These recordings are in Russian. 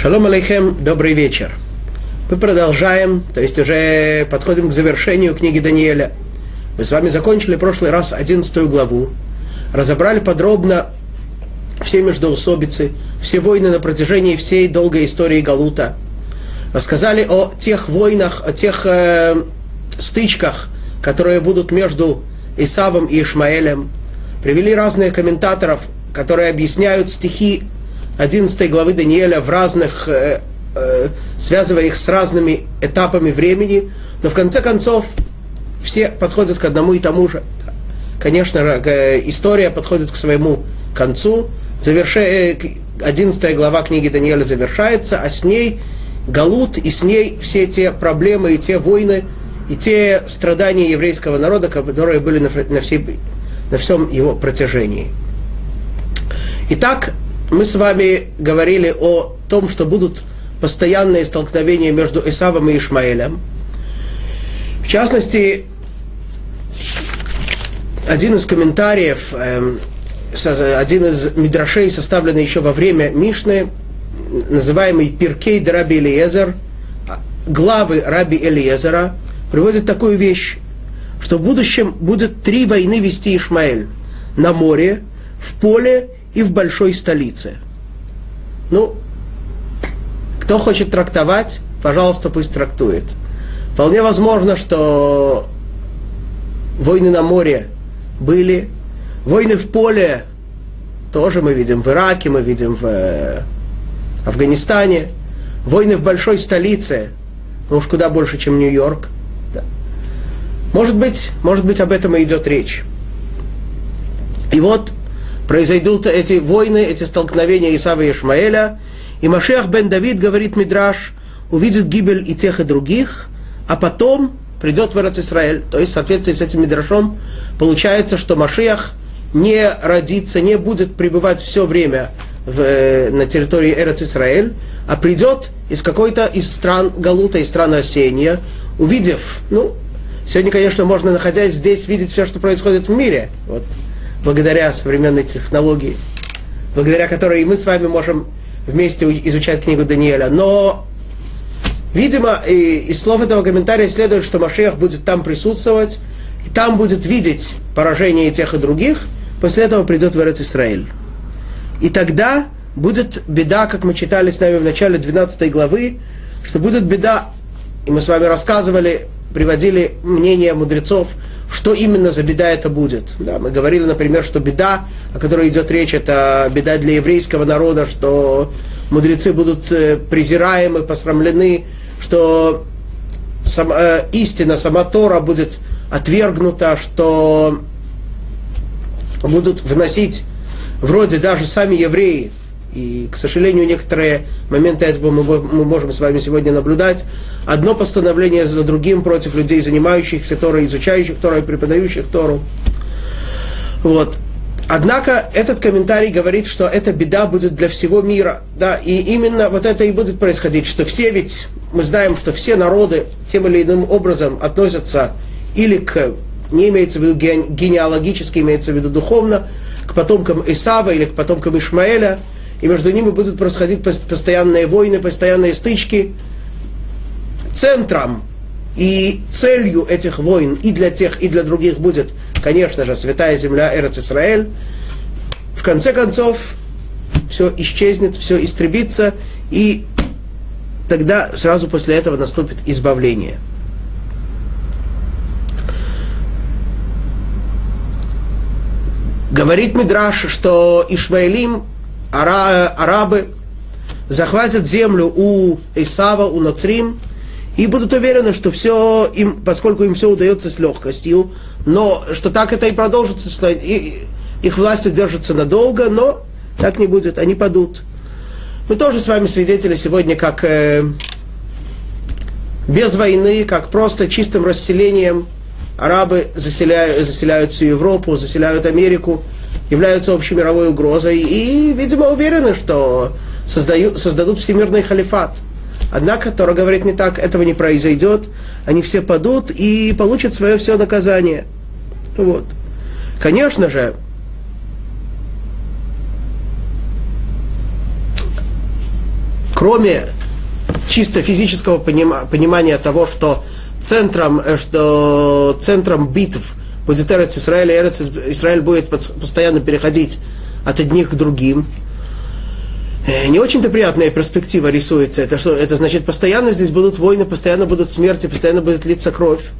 Шалом алейхем, добрый вечер. Мы продолжаем, то есть уже подходим к завершению книги Даниэля. Мы с вами закончили в прошлый раз 11 главу, разобрали подробно все междоусобицы, все войны на протяжении всей долгой истории Галута. Рассказали о тех войнах, о тех э, стычках, которые будут между Исавом и Ишмаэлем. Привели разные комментаторов, которые объясняют стихи 11 главы Даниэля в разных, э, э, связывая их с разными этапами времени, но в конце концов все подходят к одному и тому же. Конечно, история подходит к своему концу, завершая, 11 э, глава книги Даниэля завершается, а с ней Галут, и с ней все те проблемы и те войны, и те страдания еврейского народа, которые были на, всей, на всем его протяжении. Итак, мы с вами говорили о том, что будут постоянные столкновения между Исавом и Ишмаэлем. В частности, один из комментариев, эм, один из мидрашей, составленный еще во время Мишны, называемый Пиркей Раби Элиезер, главы Раби Элиезера, приводит такую вещь, что в будущем будет три войны вести Ишмаэль. На море, в поле и в большой столице. Ну, кто хочет трактовать, пожалуйста, пусть трактует. Вполне возможно, что войны на море были, войны в поле тоже мы видим в Ираке, мы видим в э, Афганистане, войны в большой столице, ну уж куда больше, чем Нью-Йорк. Да. Может быть, может быть, об этом и идет речь. И вот произойдут эти войны, эти столкновения Исава и Ишмаэля, и Машех бен Давид, говорит Мидраш, увидит гибель и тех, и других, а потом придет в Исраэль. То есть в соответствии с этим Мидрашом получается, что Машех не родится, не будет пребывать все время в, э, на территории Эрец Исраэль, а придет из какой-то из стран Галута, из стран осения, увидев, ну, сегодня, конечно, можно, находясь здесь, видеть все, что происходит в мире. Вот благодаря современной технологии, благодаря которой мы с вами можем вместе изучать книгу Даниэля. Но, видимо, из слов этого комментария следует, что Машех будет там присутствовать, и там будет видеть поражение тех и других, после этого придет в Эрец Израиль. И тогда будет беда, как мы читали с нами в начале 12 главы, что будет беда, и мы с вами рассказывали, приводили мнение мудрецов, что именно за беда это будет. Да, мы говорили, например, что беда, о которой идет речь, это беда для еврейского народа, что мудрецы будут э, презираемы, посрамлены, что сам, э, истина, сама Тора будет отвергнута, что будут вносить вроде даже сами евреи и, к сожалению, некоторые моменты этого мы, мы можем с вами сегодня наблюдать. Одно постановление за другим против людей, занимающихся Торой, изучающих Тору преподающих Тору. Вот. Однако этот комментарий говорит, что эта беда будет для всего мира. Да, и именно вот это и будет происходить, что все ведь, мы знаем, что все народы тем или иным образом относятся или к, не имеется в виду генеалогически, имеется в виду духовно, к потомкам Исава или к потомкам Ишмаэля, и между ними будут происходить постоянные войны, постоянные стычки. Центром и целью этих войн и для тех, и для других будет, конечно же, святая земля Эрец Исраэль. В конце концов, все исчезнет, все истребится, и тогда сразу после этого наступит избавление. Говорит Мидраш, что Ишмаэлим ара, арабы захватят землю у Исава, у Нацрим, и будут уверены, что все им, поскольку им все удается с легкостью, но что так это и продолжится, что и, их власть удержится надолго, но так не будет, они падут. Мы тоже с вами свидетели сегодня, как э, без войны, как просто чистым расселением арабы заселяют, заселяют всю Европу, заселяют Америку, являются общемировой угрозой и, видимо, уверены, что создают, создадут всемирный халифат. Однако Тора говорит не так, этого не произойдет, они все падут и получат свое все наказание. Вот. Конечно же, кроме чисто физического понимания того, что центром, э, что центром битв будет Эрец Израиль, и Эрец Израиль будет постоянно переходить от одних к другим. Э, не очень-то приятная перспектива рисуется. Это, что, это значит, постоянно здесь будут войны, постоянно будут смерти, постоянно будет литься кровь.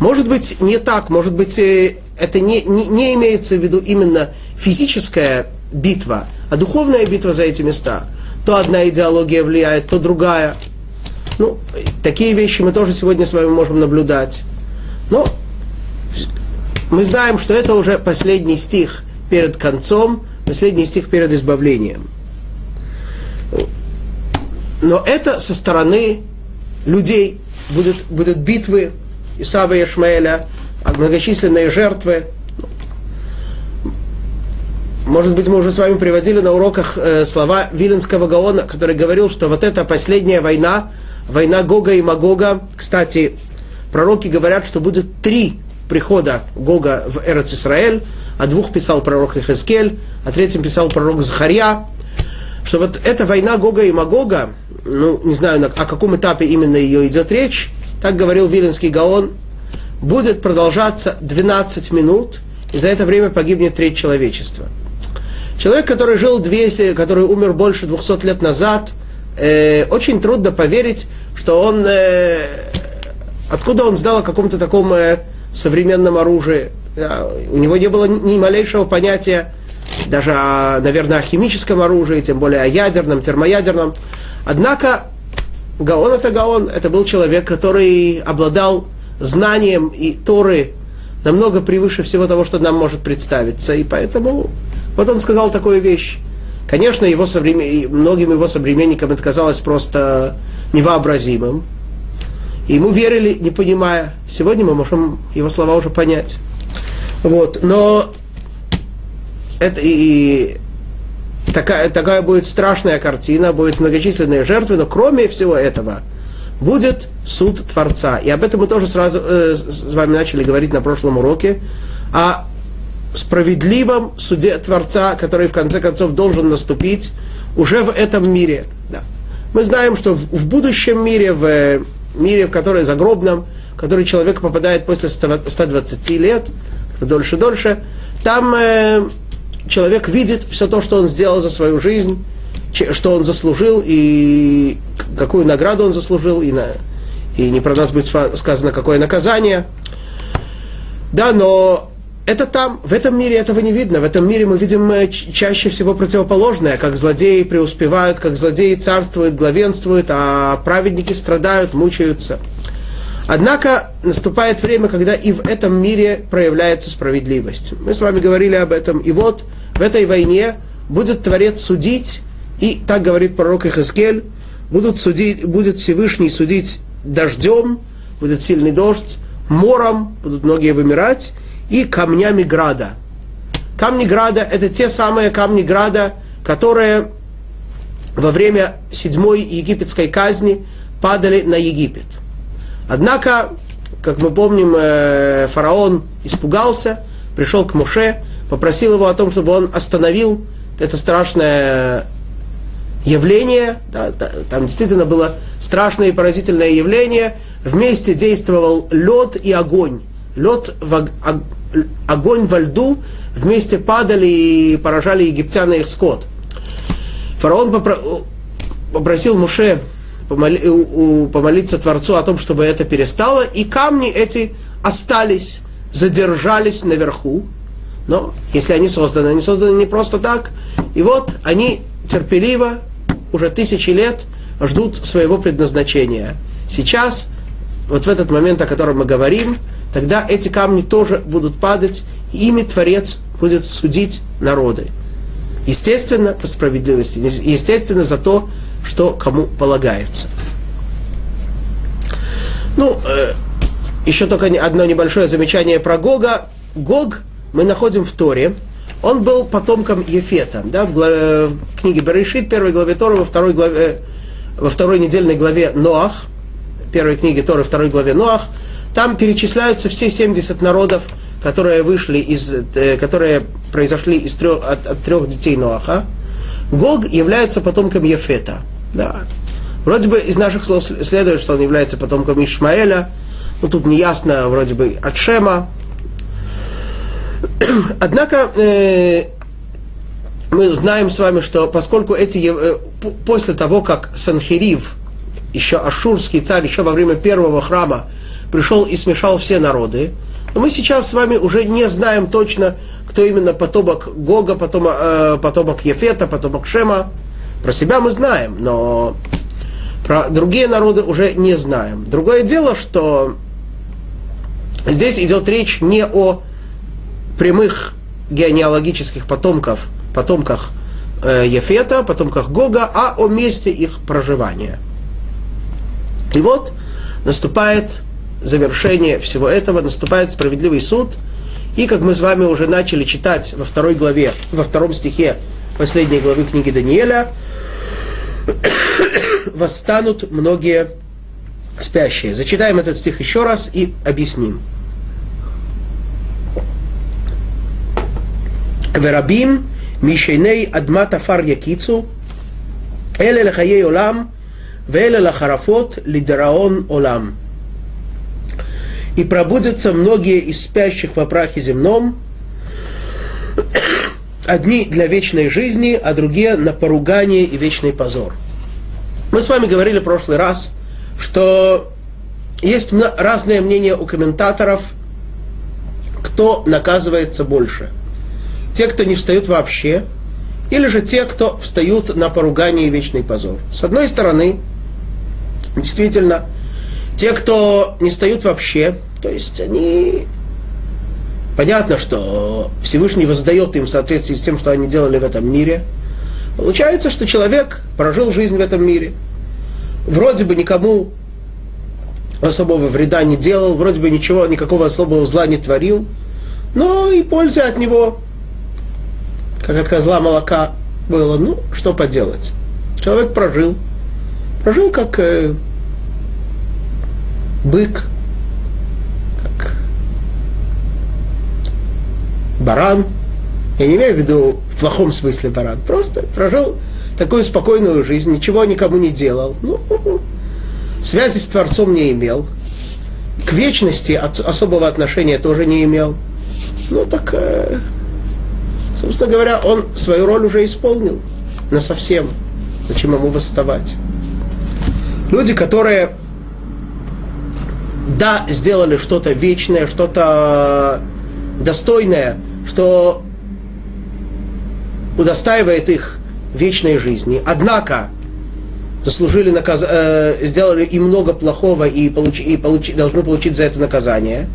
Может быть, не так, может быть, э, это не, не, не имеется в виду именно физическая битва, а духовная битва за эти места. То одна идеология влияет, то другая. Ну, такие вещи мы тоже сегодня с вами можем наблюдать. Но мы знаем, что это уже последний стих перед концом, последний стих перед избавлением. Но это со стороны людей. Будут, будут битвы Исава и Ишмаэля, многочисленные жертвы. Может быть, мы уже с вами приводили на уроках э, слова Виленского Гаона, который говорил, что вот эта последняя война, война Гога и Магога, кстати, пророки говорят, что будет три прихода Гога в Эрец Исраэль, о двух писал пророк Ихескель, о третьем писал пророк Захарья, что вот эта война Гога и Магога, ну, не знаю, о каком этапе именно ее идет речь, так говорил Виленский Гаон, будет продолжаться 12 минут, и за это время погибнет треть человечества. Человек, который жил 200, который умер больше 200 лет назад, э, очень трудно поверить, что он, э, откуда он знал о каком-то таком э, современном оружии, у него не было ни малейшего понятия даже, о, наверное, о химическом оружии, тем более о ядерном, термоядерном. Однако Гаон это Гаон, это был человек, который обладал знанием и Торы намного превыше всего того, что нам может представиться. И поэтому вот он сказал такую вещь. Конечно, его современ... многим его современникам это казалось просто невообразимым. И ему верили, не понимая. Сегодня мы можем его слова уже понять. Вот. Но это и такая, такая будет страшная картина, будет многочисленные жертвы, но кроме всего этого будет суд Творца. И об этом мы тоже сразу э, с вами начали говорить на прошлом уроке. О справедливом суде Творца, который в конце концов должен наступить уже в этом мире. Да. Мы знаем, что в, в будущем мире, в мире, в который загробном, в который человек попадает после 120 лет, дольше-дольше, там э, человек видит все то, что он сделал за свою жизнь, что он заслужил и какую награду он заслужил, и, на, и не про нас будет сказано, какое наказание. Да, но это там, в этом мире этого не видно. В этом мире мы видим э, чаще всего противоположное, как злодеи преуспевают, как злодеи царствуют, главенствуют, а праведники страдают, мучаются. Однако наступает время, когда и в этом мире проявляется справедливость. Мы с вами говорили об этом. И вот в этой войне будет Творец судить, и так говорит пророк Ихаскель, будут судить, будет Всевышний судить дождем, будет сильный дождь, мором, будут многие вымирать, и камнями града. Камни града – это те самые камни града, которые во время седьмой египетской казни падали на Египет – Однако, как мы помним, э, фараон испугался, пришел к Муше, попросил его о том, чтобы он остановил это страшное явление. Да, там действительно было страшное и поразительное явление. Вместе действовал лед и огонь. Лед, в, огонь во льду вместе падали и поражали египтян их скот. Фараон попросил Муше помолиться Творцу о том, чтобы это перестало, и камни эти остались, задержались наверху. Но если они созданы, они созданы не просто так. И вот они терпеливо, уже тысячи лет, ждут своего предназначения. Сейчас, вот в этот момент, о котором мы говорим, тогда эти камни тоже будут падать, и ими Творец будет судить народы. Естественно, по справедливости, естественно, за то, что кому полагается. Ну, э, еще только одно небольшое замечание про Гога. Гог мы находим в Торе. Он был потомком Ефета. Да, в, главе, в книге Берешит, первой главе Тора, во второй, главе, во второй недельной главе Ноах, первой книге Торы, второй главе Ноах, там перечисляются все 70 народов, которые вышли из, э, которые произошли из трех, от, от трех детей Ноаха. Гог является потомком Ефета. Да. Вроде бы из наших слов следует, что он является потомком Ишмаэля, но тут неясно, вроде бы, от Шема. Однако э, мы знаем с вами, что поскольку эти, э, после того, как Санхирив, еще ашурский царь, еще во время первого храма, пришел и смешал все народы, но мы сейчас с вами уже не знаем точно, кто именно потомок Гога, потомок, э, потомок Ефета, потомок Шема. Про себя мы знаем, но про другие народы уже не знаем. Другое дело, что здесь идет речь не о прямых генеалогических потомков, потомках э, Ефета, потомках Гога, а о месте их проживания. И вот наступает завершение всего этого, наступает справедливый суд – и как мы с вами уже начали читать во второй главе, во втором стихе последней главы книги Даниэля, восстанут многие спящие. Зачитаем этот стих еще раз и объясним. ורבים משני אדמת עפר יקיצו, אלה לחיי עולם ואלה לחרפות לדיראון עולם и пробудятся многие из спящих во прахе земном, одни для вечной жизни, а другие на поругание и вечный позор. Мы с вами говорили в прошлый раз, что есть разные мнения у комментаторов, кто наказывается больше. Те, кто не встают вообще, или же те, кто встают на поругание и вечный позор. С одной стороны, действительно, те, кто не встают вообще, то есть они... Понятно, что Всевышний воздает им в соответствии с тем, что они делали в этом мире. Получается, что человек прожил жизнь в этом мире. Вроде бы никому особого вреда не делал, вроде бы ничего, никакого особого зла не творил, но и пользы от него, как от козла молока, было. Ну, что поделать. Человек прожил. Прожил как бык, баран, я не имею в виду в плохом смысле баран, просто прожил такую спокойную жизнь, ничего никому не делал, ну, связи с Творцом не имел, к вечности особого отношения тоже не имел. Ну так, э, собственно говоря, он свою роль уже исполнил на совсем. Зачем ему восставать? Люди, которые да, сделали что-то вечное, что-то достойное, что удостаивает их вечной жизни. Однако заслужили наказ... э, сделали и много плохого и, получ... и получ... должны получить за это наказание,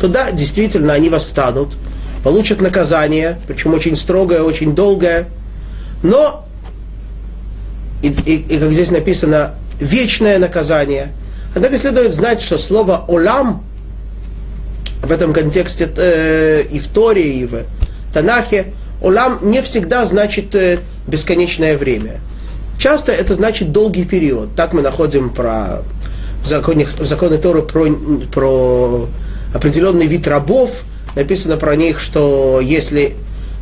то да, действительно, они восстанут, получат наказание, причем очень строгое, очень долгое, но, и, и, и как здесь написано, вечное наказание. Однако следует знать, что слово «олам» в этом контексте э, и в Торе, и в Танахе, Олам не всегда значит э, бесконечное время. Часто это значит долгий период. Так мы находим про, в, законе, в законе Торы про, про определенный вид рабов. Написано про них, что если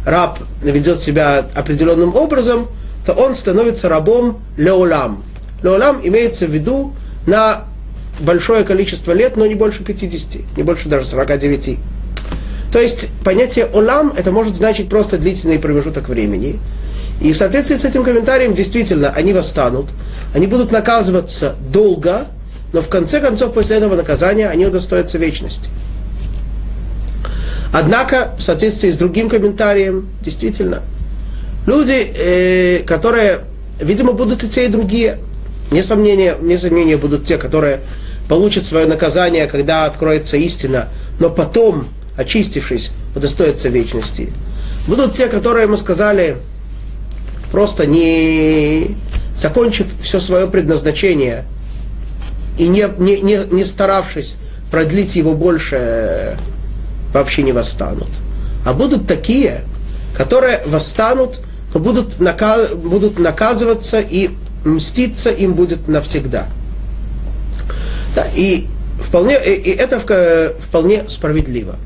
раб ведет себя определенным образом, то он становится рабом леолам. Леолам имеется в виду на большое количество лет, но не больше 50, не больше даже 49. То есть понятие олам это может значить просто длительный промежуток времени. И в соответствии с этим комментарием действительно они восстанут, они будут наказываться долго, но в конце концов после этого наказания они удостоятся вечности. Однако, в соответствии с другим комментарием, действительно, люди, э, которые, видимо, будут и те, и другие, несомнение, несомнение будут те, которые получит свое наказание, когда откроется истина, но потом, очистившись, удостоится вечности. Будут те, которые ему сказали, просто не закончив все свое предназначение и не, не, не, не старавшись продлить его больше, вообще не восстанут. А будут такие, которые восстанут, но будут, наказ, будут наказываться и мститься им будет навсегда. Да, и, вполне, и это вполне справедливо.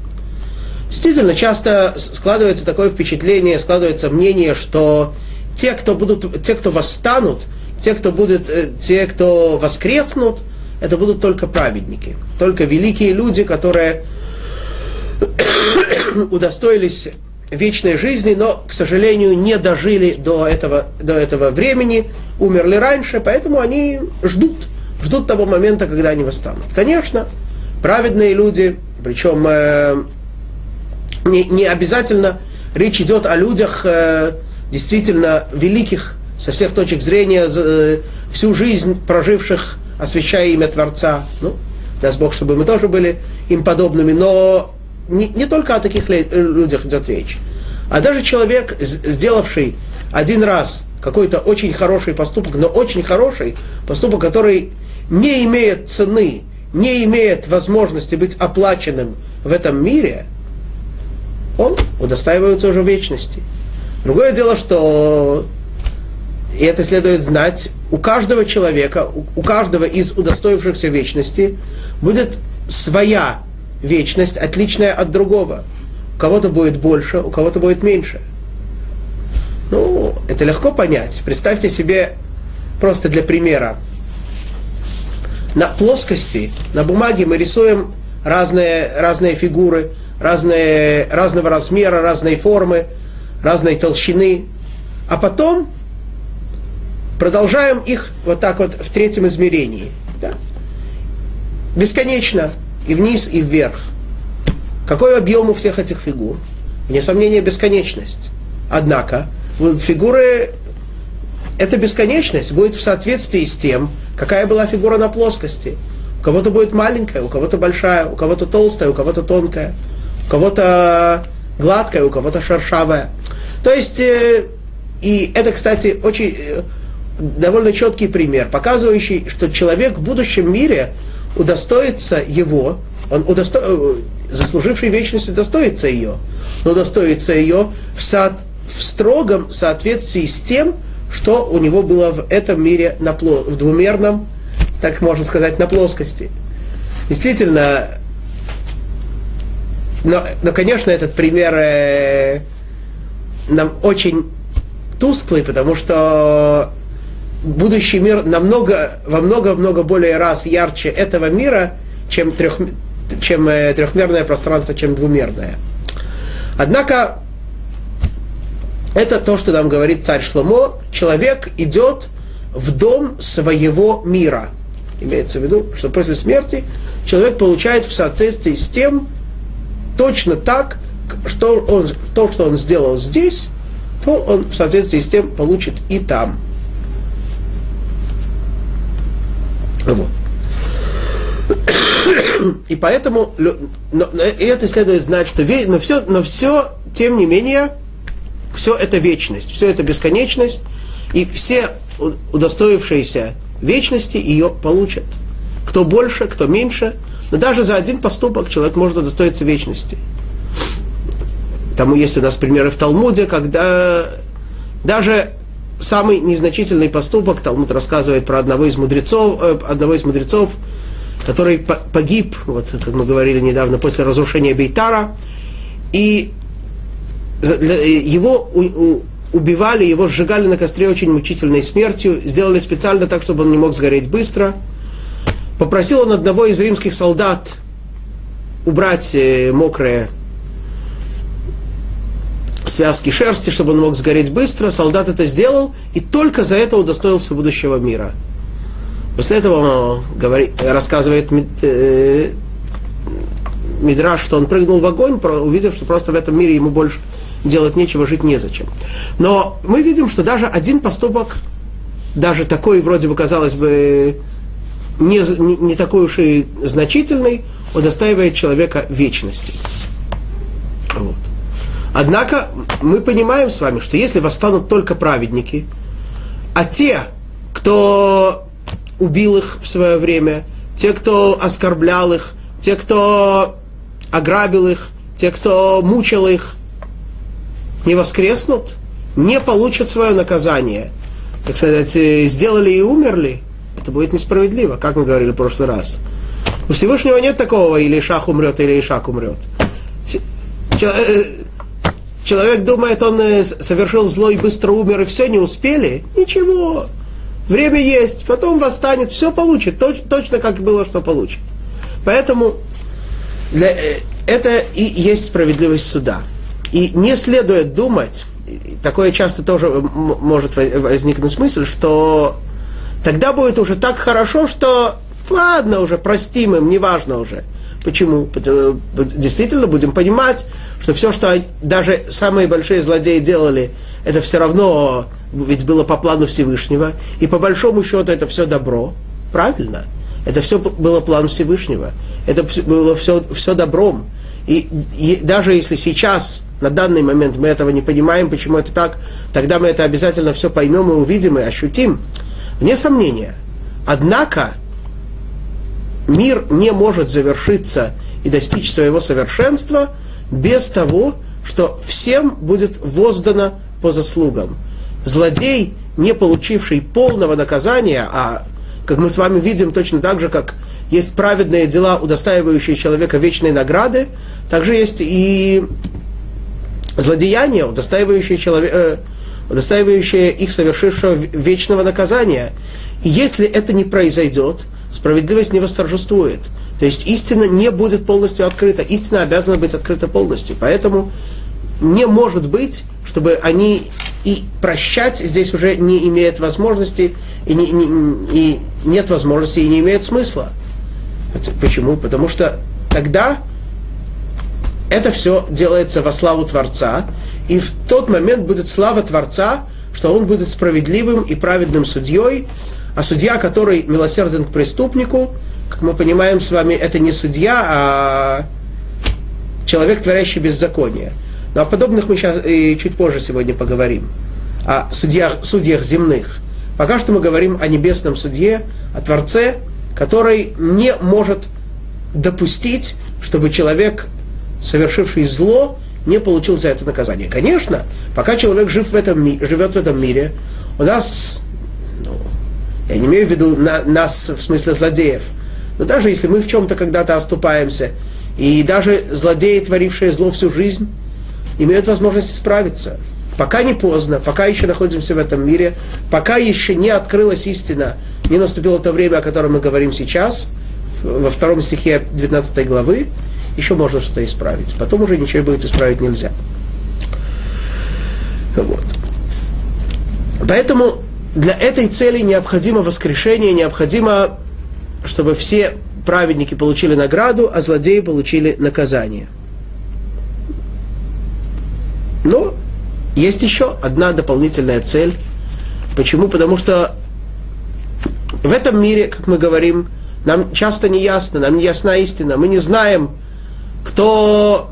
Действительно, часто складывается такое впечатление, складывается мнение, что те, кто, будут, те, кто восстанут, те, кто, будет, э, те, кто воскреснут, это будут только праведники, только великие люди, которые удостоились вечной жизни, но, к сожалению, не дожили до этого, до этого времени, умерли раньше, поэтому они ждут, ждут того момента, когда они восстанут. Конечно, праведные люди, причем э, не, не обязательно речь идет о людях э, действительно великих со всех точек зрения, э, всю жизнь проживших, освящая имя Творца. Ну, даст Бог, чтобы мы тоже были им подобными, но не, не только о таких людях идет речь, а даже человек, сделавший один раз какой-то очень хороший поступок, но очень хороший поступок, который не имеет цены, не имеет возможности быть оплаченным в этом мире, он удостаивается уже вечности. Другое дело, что и это следует знать, у каждого человека, у каждого из удостоившихся вечности будет своя вечность, отличная от другого. У кого-то будет больше, у кого-то будет меньше. Ну, это легко понять. Представьте себе, просто для примера, на плоскости, на бумаге мы рисуем разные, разные фигуры, разные, разного размера, разной формы, разной толщины, а потом продолжаем их вот так вот в третьем измерении. Да? Бесконечно и вниз, и вверх. Какой объем у всех этих фигур? Вне сомнения, бесконечность. Однако, фигуры, эта бесконечность будет в соответствии с тем, какая была фигура на плоскости. У кого-то будет маленькая, у кого-то большая, у кого-то толстая, у кого-то тонкая, у кого-то гладкая, у кого-то шершавая. То есть, э, и это, кстати, очень э, довольно четкий пример, показывающий, что человек в будущем мире удостоится его, он удосто... Э, заслуживший вечность удостоится ее, но удостоится ее в, со... в строгом соответствии с тем, что у него было в этом мире на пло... в двумерном, так можно сказать, на плоскости. Действительно, но, но конечно, этот пример э, нам очень тусклый, потому что будущий мир намного, во много-много более раз ярче этого мира, чем, трех, чем э, трехмерное пространство, чем двумерное. Однако, это то, что нам говорит царь Шломо. Человек идет в дом своего мира. Имеется в виду, что после смерти человек получает в соответствии с тем, точно так, что он, то, что он сделал здесь, то он в соответствии с тем получит и там. Вот. И поэтому, и это следует знать, что но, все, но все, тем не менее, все это вечность, все это бесконечность, и все удостоившиеся вечности ее получат. Кто больше, кто меньше, но даже за один поступок человек может удостоиться вечности. Тому есть у нас примеры в Талмуде, когда даже самый незначительный поступок, Талмуд рассказывает про одного из мудрецов, э, одного из мудрецов, который погиб, вот, как мы говорили недавно, после разрушения Бейтара, и его убивали, его сжигали на костре очень мучительной смертью, сделали специально так, чтобы он не мог сгореть быстро. Попросил он одного из римских солдат убрать э, мокрые связки шерсти, чтобы он мог сгореть быстро. Солдат это сделал, и только за это удостоился будущего мира. После этого он говорит, рассказывает э, Мидраш, что он прыгнул в огонь, увидев, что просто в этом мире ему больше делать нечего, жить незачем. Но мы видим, что даже один поступок, даже такой, вроде бы, казалось бы, не, не, такой уж и значительный, удостаивает человека вечности. Вот. Однако мы понимаем с вами, что если восстанут только праведники, а те, кто убил их в свое время, те, кто оскорблял их, те, кто ограбил их, те, кто мучил их, не воскреснут, не получат свое наказание, так сказать, сделали и умерли, это будет несправедливо, как мы говорили в прошлый раз. У Всевышнего нет такого, или Ишах умрет, или Ишак умрет. Э, человек думает, он э, совершил зло и быстро умер, и все, не успели. Ничего. Время есть, потом восстанет, все получит, точ, точно как было, что получит. Поэтому для, э, это и есть справедливость суда. И не следует думать, такое часто тоже может возникнуть мысль, что тогда будет уже так хорошо, что ладно уже, простим им, неважно уже. Почему? Действительно будем понимать, что все, что даже самые большие злодеи делали, это все равно ведь было по плану Всевышнего, и по большому счету это все добро. Правильно? Это все было план Всевышнего. Это было все, все добром. И, и даже если сейчас, на данный момент, мы этого не понимаем, почему это так, тогда мы это обязательно все поймем и увидим и ощутим. Вне сомнения. Однако, мир не может завершиться и достичь своего совершенства без того, что всем будет воздано по заслугам. Злодей, не получивший полного наказания, а как мы с вами видим, точно так же, как есть праведные дела, удостаивающие человека вечной награды, также есть и злодеяния, удостаивающие, человек, э, удостаивающие их совершившего вечного наказания. И если это не произойдет, справедливость не восторжествует. То есть истина не будет полностью открыта. Истина обязана быть открыта полностью. Поэтому не может быть, чтобы они и прощать здесь уже не имеет возможности, и, не, не, и нет возможности, и не имеет смысла. Почему? Потому что тогда это все делается во славу Творца, и в тот момент будет слава Творца, что он будет справедливым и праведным судьей, а судья, который милосерден к преступнику, как мы понимаем с вами, это не судья, а человек, творящий беззаконие. Но о подобных мы сейчас и чуть позже сегодня поговорим. О судьях, судьях земных. Пока что мы говорим о небесном судье, о Творце, который не может допустить, чтобы человек, совершивший зло, не получил за это наказание. Конечно, пока человек жив в этом, живет в этом мире, у нас, ну, я не имею в виду на, нас в смысле злодеев, но даже если мы в чем-то когда-то оступаемся, и даже злодеи, творившие зло всю жизнь, имеют возможность справиться. Пока не поздно, пока еще находимся в этом мире, пока еще не открылась истина, не наступило то время, о котором мы говорим сейчас, во втором стихе 19 главы, еще можно что-то исправить. Потом уже ничего будет исправить нельзя. Вот. Поэтому для этой цели необходимо воскрешение, необходимо, чтобы все праведники получили награду, а злодеи получили наказание. Но есть еще одна дополнительная цель. Почему? Потому что в этом мире, как мы говорим, нам часто не ясно, нам не ясна истина. Мы не знаем, кто,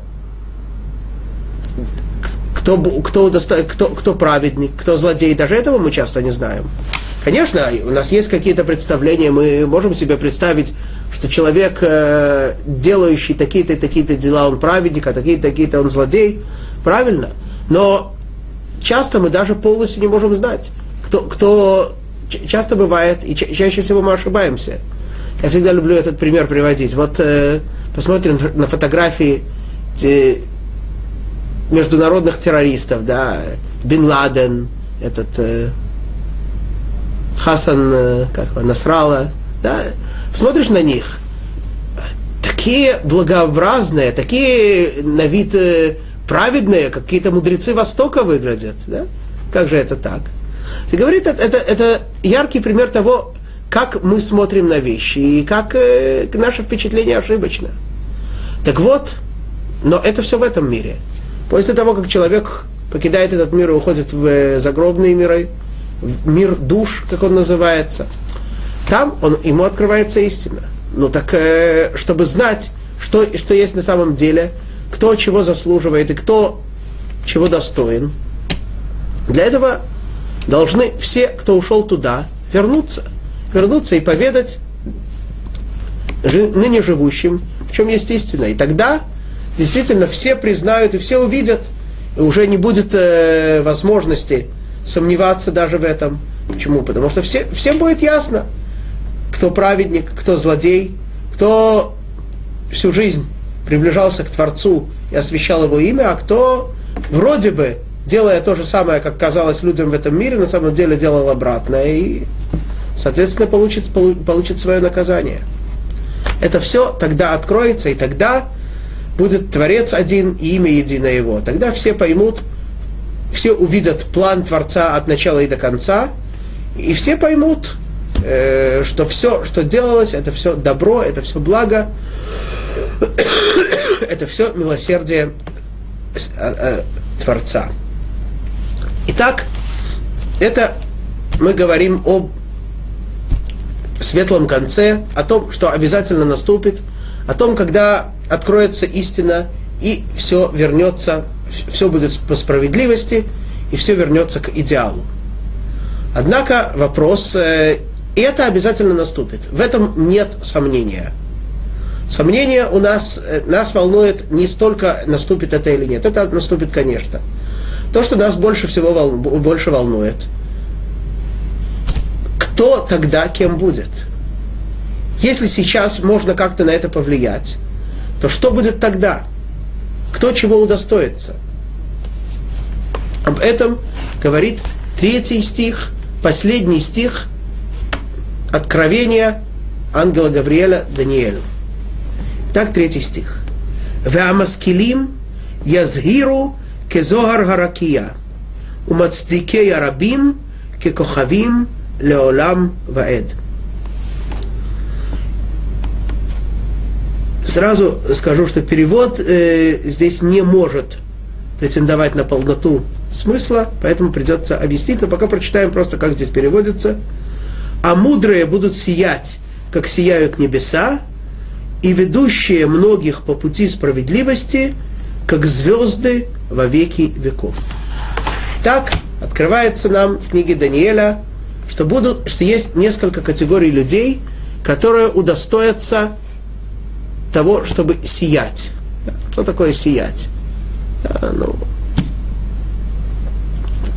кто, кто, кто, кто праведник, кто злодей. Даже этого мы часто не знаем. Конечно, у нас есть какие-то представления, мы можем себе представить, что человек, э, делающий такие-то и такие-то дела, он праведник, а такие-то такие-то он злодей. Правильно. Но часто мы даже полностью не можем знать, кто, кто часто бывает, и ча- чаще всего мы ошибаемся. Я всегда люблю этот пример приводить. Вот э, посмотрим на фотографии те, международных террористов, да, Бин Ладен, этот э, Хасан, э, как его, Насрала, да, посмотришь на них, такие благообразные, такие на вид э, праведные, какие-то мудрецы Востока выглядят. Да? Как же это так? И говорит, это, это, это яркий пример того, как мы смотрим на вещи и как э, наше впечатление ошибочно. Так вот, но это все в этом мире. После того, как человек покидает этот мир и уходит в э, загробные миры, в мир душ, как он называется, там он, ему открывается истина. Ну так, э, чтобы знать, что, что есть на самом деле, кто чего заслуживает и кто чего достоин. Для этого должны все, кто ушел туда, вернуться. Вернуться и поведать ныне живущим, в чем есть истина. И тогда действительно все признают и все увидят, и уже не будет э, возможности сомневаться даже в этом. Почему? Потому что все, всем будет ясно, кто праведник, кто злодей, кто всю жизнь приближался к Творцу и освящал его имя, а кто вроде бы делая то же самое, как казалось людям в этом мире, на самом деле делал обратное и, соответственно, получит, получит свое наказание. Это все тогда откроется, и тогда будет Творец один и имя единое его. Тогда все поймут, все увидят план Творца от начала и до конца, и все поймут, э, что все, что делалось, это все добро, это все благо, это все милосердие э, э, Творца. Итак, это мы говорим об светлом конце, о том, что обязательно наступит, о том, когда откроется истина и все вернется, все будет по справедливости, и все вернется к идеалу. Однако вопрос, э, это обязательно наступит. В этом нет сомнения. Сомнение у нас, э, нас волнует не столько, наступит это или нет. Это наступит, конечно. То, что нас больше всего вол, больше волнует, кто тогда кем будет? Если сейчас можно как-то на это повлиять, то что будет тогда? Кто чего удостоится? Об этом говорит третий стих, последний стих Откровения ангела Гавриэля Даниэлю. Так, третий стих. Веамаскилим язгиру кезогар гаракия, умацдикей арабим кекохавим леолам ваэд. Сразу скажу, что перевод э, здесь не может претендовать на полноту смысла, поэтому придется объяснить, но пока прочитаем просто, как здесь переводится. А мудрые будут сиять, как сияют небеса, и ведущие многих по пути справедливости, как звезды во веки веков. Так открывается нам в книге Даниэля, что, будут, что есть несколько категорий людей, которые удостоятся того, чтобы сиять. Что такое сиять? Да, ну,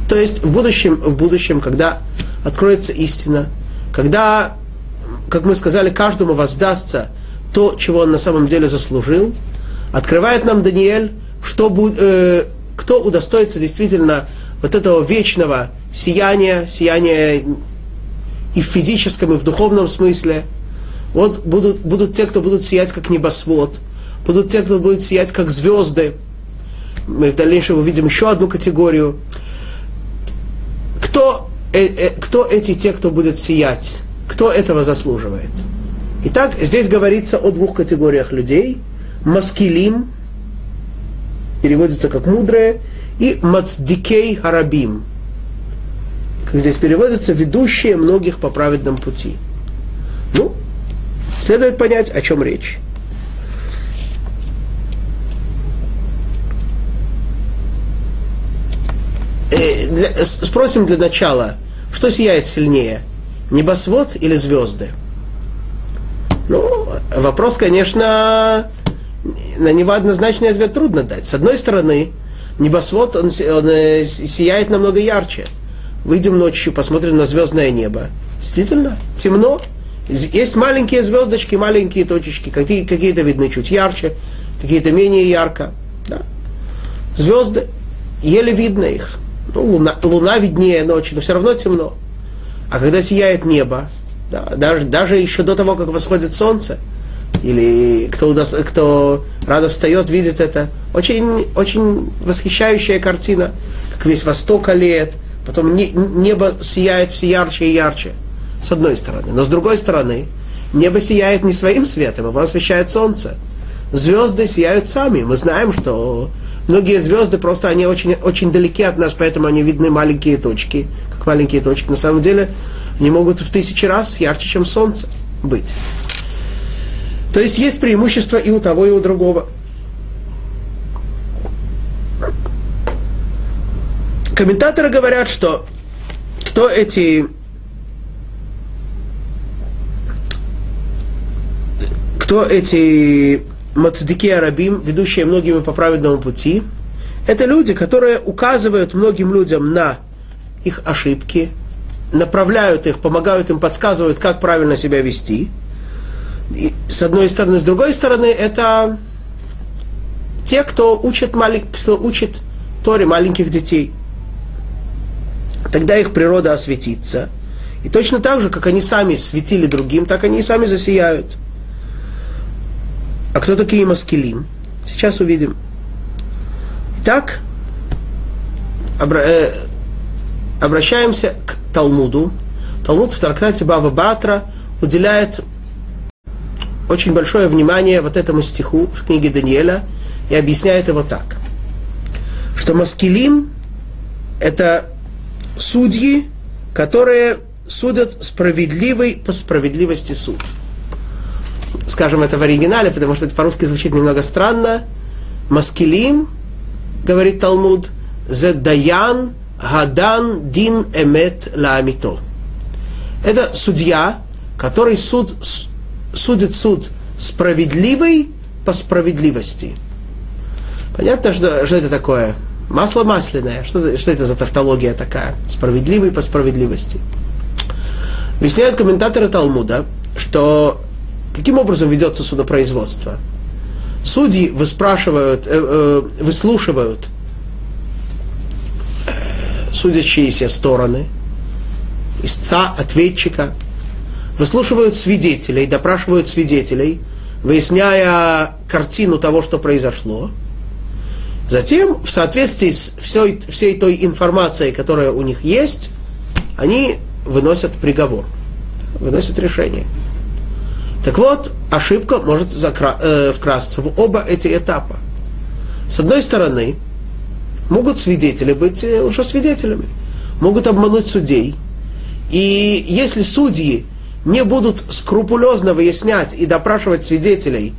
то есть в будущем, в будущем, когда откроется истина, когда, как мы сказали, каждому воздастся то, чего он на самом деле заслужил, открывает нам Даниэль, что, э, кто удостоится действительно вот этого вечного сияния, сияния и в физическом, и в духовном смысле – вот будут, будут те, кто будут сиять как небосвод, будут те, кто будет сиять как звезды. Мы в дальнейшем увидим еще одну категорию. Кто, э, э, кто эти те, кто будет сиять? Кто этого заслуживает? Итак, здесь говорится о двух категориях людей. Маскилим, переводится как мудрые, и мацдикей харабим, как здесь переводится, ведущие многих по праведному пути. Ну, Следует понять, о чем речь. Э, спросим для начала, что сияет сильнее, небосвод или звезды? Вопрос, конечно, на него однозначный ответ трудно дать. С одной стороны, небосвод, он, он э, сияет намного ярче. Выйдем ночью, посмотрим на звездное небо. Действительно, темно, есть маленькие звездочки, маленькие точечки, какие, какие-то видны чуть ярче, какие-то менее ярко. Да. Звезды, еле видно их. Ну, луна, луна виднее ночью, но все равно темно. А когда сияет небо, да, даже, даже еще до того, как восходит солнце, или кто, кто рано встает, видит это, очень, очень восхищающая картина, как весь восток олеет, потом небо сияет все ярче и ярче – с одной стороны. Но с другой стороны, небо сияет не своим светом, его освещает солнце. Звезды сияют сами. Мы знаем, что многие звезды просто они очень, очень далеки от нас, поэтому они видны маленькие точки, как маленькие точки. На самом деле они могут в тысячи раз ярче, чем солнце быть. То есть есть преимущество и у того, и у другого. Комментаторы говорят, что кто эти кто эти мацдики арабим, ведущие многими по праведному пути, это люди, которые указывают многим людям на их ошибки, направляют их, помогают им, подсказывают, как правильно себя вести. С одной стороны, с другой стороны, это те, кто учит, малень... кто учит Торе маленьких детей – тогда их природа осветится. И точно так же, как они сами светили другим, так они и сами засияют. А кто такие маскилим? Сейчас увидим. Итак, э, обращаемся к Талмуду. Талмуд в трактате Бава Батра уделяет очень большое внимание вот этому стиху в книге Даниэля и объясняет его так, что маскилим – это судьи, которые судят справедливый по справедливости суд. Скажем это в оригинале, потому что это по-русски звучит немного странно. Маскилим, говорит Талмуд, Зедаян Гадан Дин Эмет Ламито. Это судья, который суд, судит суд справедливый по справедливости. Понятно, что, что это такое? Масло масляное. Что, что это за тавтология такая? Справедливый по справедливости. Объясняют комментаторы Талмуда, что каким образом ведется судопроизводство. Судьи выспрашивают, э, э, выслушивают э, судящиеся стороны, истца, ответчика, выслушивают свидетелей, допрашивают свидетелей, выясняя картину того, что произошло. Затем, в соответствии с всей, всей той информацией, которая у них есть, они выносят приговор, выносят решение. Так вот, ошибка может закра- э, вкрасться в оба эти этапа. С одной стороны, могут свидетели быть э, лжесвидетелями, могут обмануть судей. И если судьи не будут скрупулезно выяснять и допрашивать свидетелей,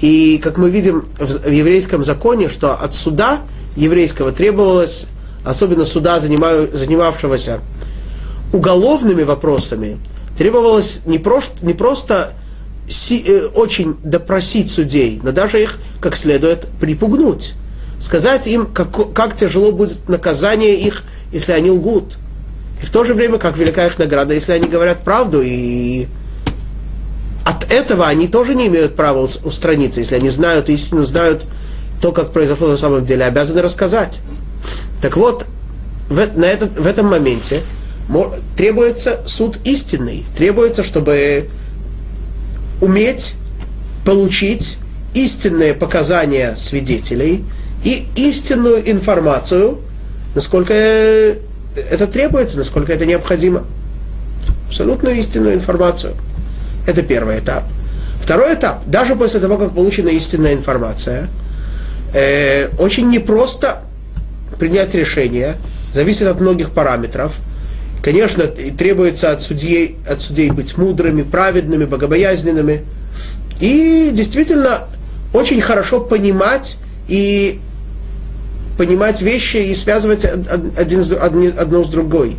и, как мы видим в еврейском законе, что от суда еврейского требовалось, особенно суда, занимавшегося уголовными вопросами, требовалось не просто, не просто э, очень допросить судей, но даже их как следует припугнуть. Сказать им, как, как тяжело будет наказание их, если они лгут. И в то же время, как велика их награда, если они говорят правду. И от этого они тоже не имеют права устраниться, если они знают истину, знают то, как произошло на самом деле, обязаны рассказать. Так вот, в, на этот, в этом моменте требуется суд истинный. Требуется, чтобы уметь получить истинные показания свидетелей и истинную информацию, насколько это требуется, насколько это необходимо. Абсолютную истинную информацию. Это первый этап. Второй этап, даже после того, как получена истинная информация, э, очень непросто принять решение, зависит от многих параметров – Конечно, требуется от судей, от судей быть мудрыми, праведными, богобоязненными. И действительно очень хорошо понимать и понимать вещи и связывать один, одно с другой.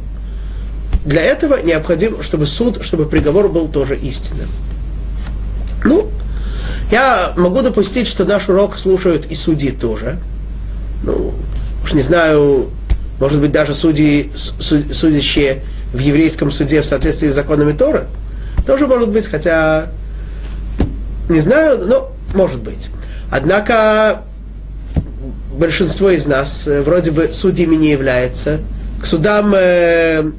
Для этого необходимо, чтобы суд, чтобы приговор был тоже истинным. Ну, я могу допустить, что наш урок слушают и судьи тоже. Ну, уж не знаю, может быть, даже судьи, судящие в еврейском суде в соответствии с законами Тора, тоже может быть, хотя не знаю, но может быть. Однако большинство из нас э, вроде бы судьями не является. К судам э,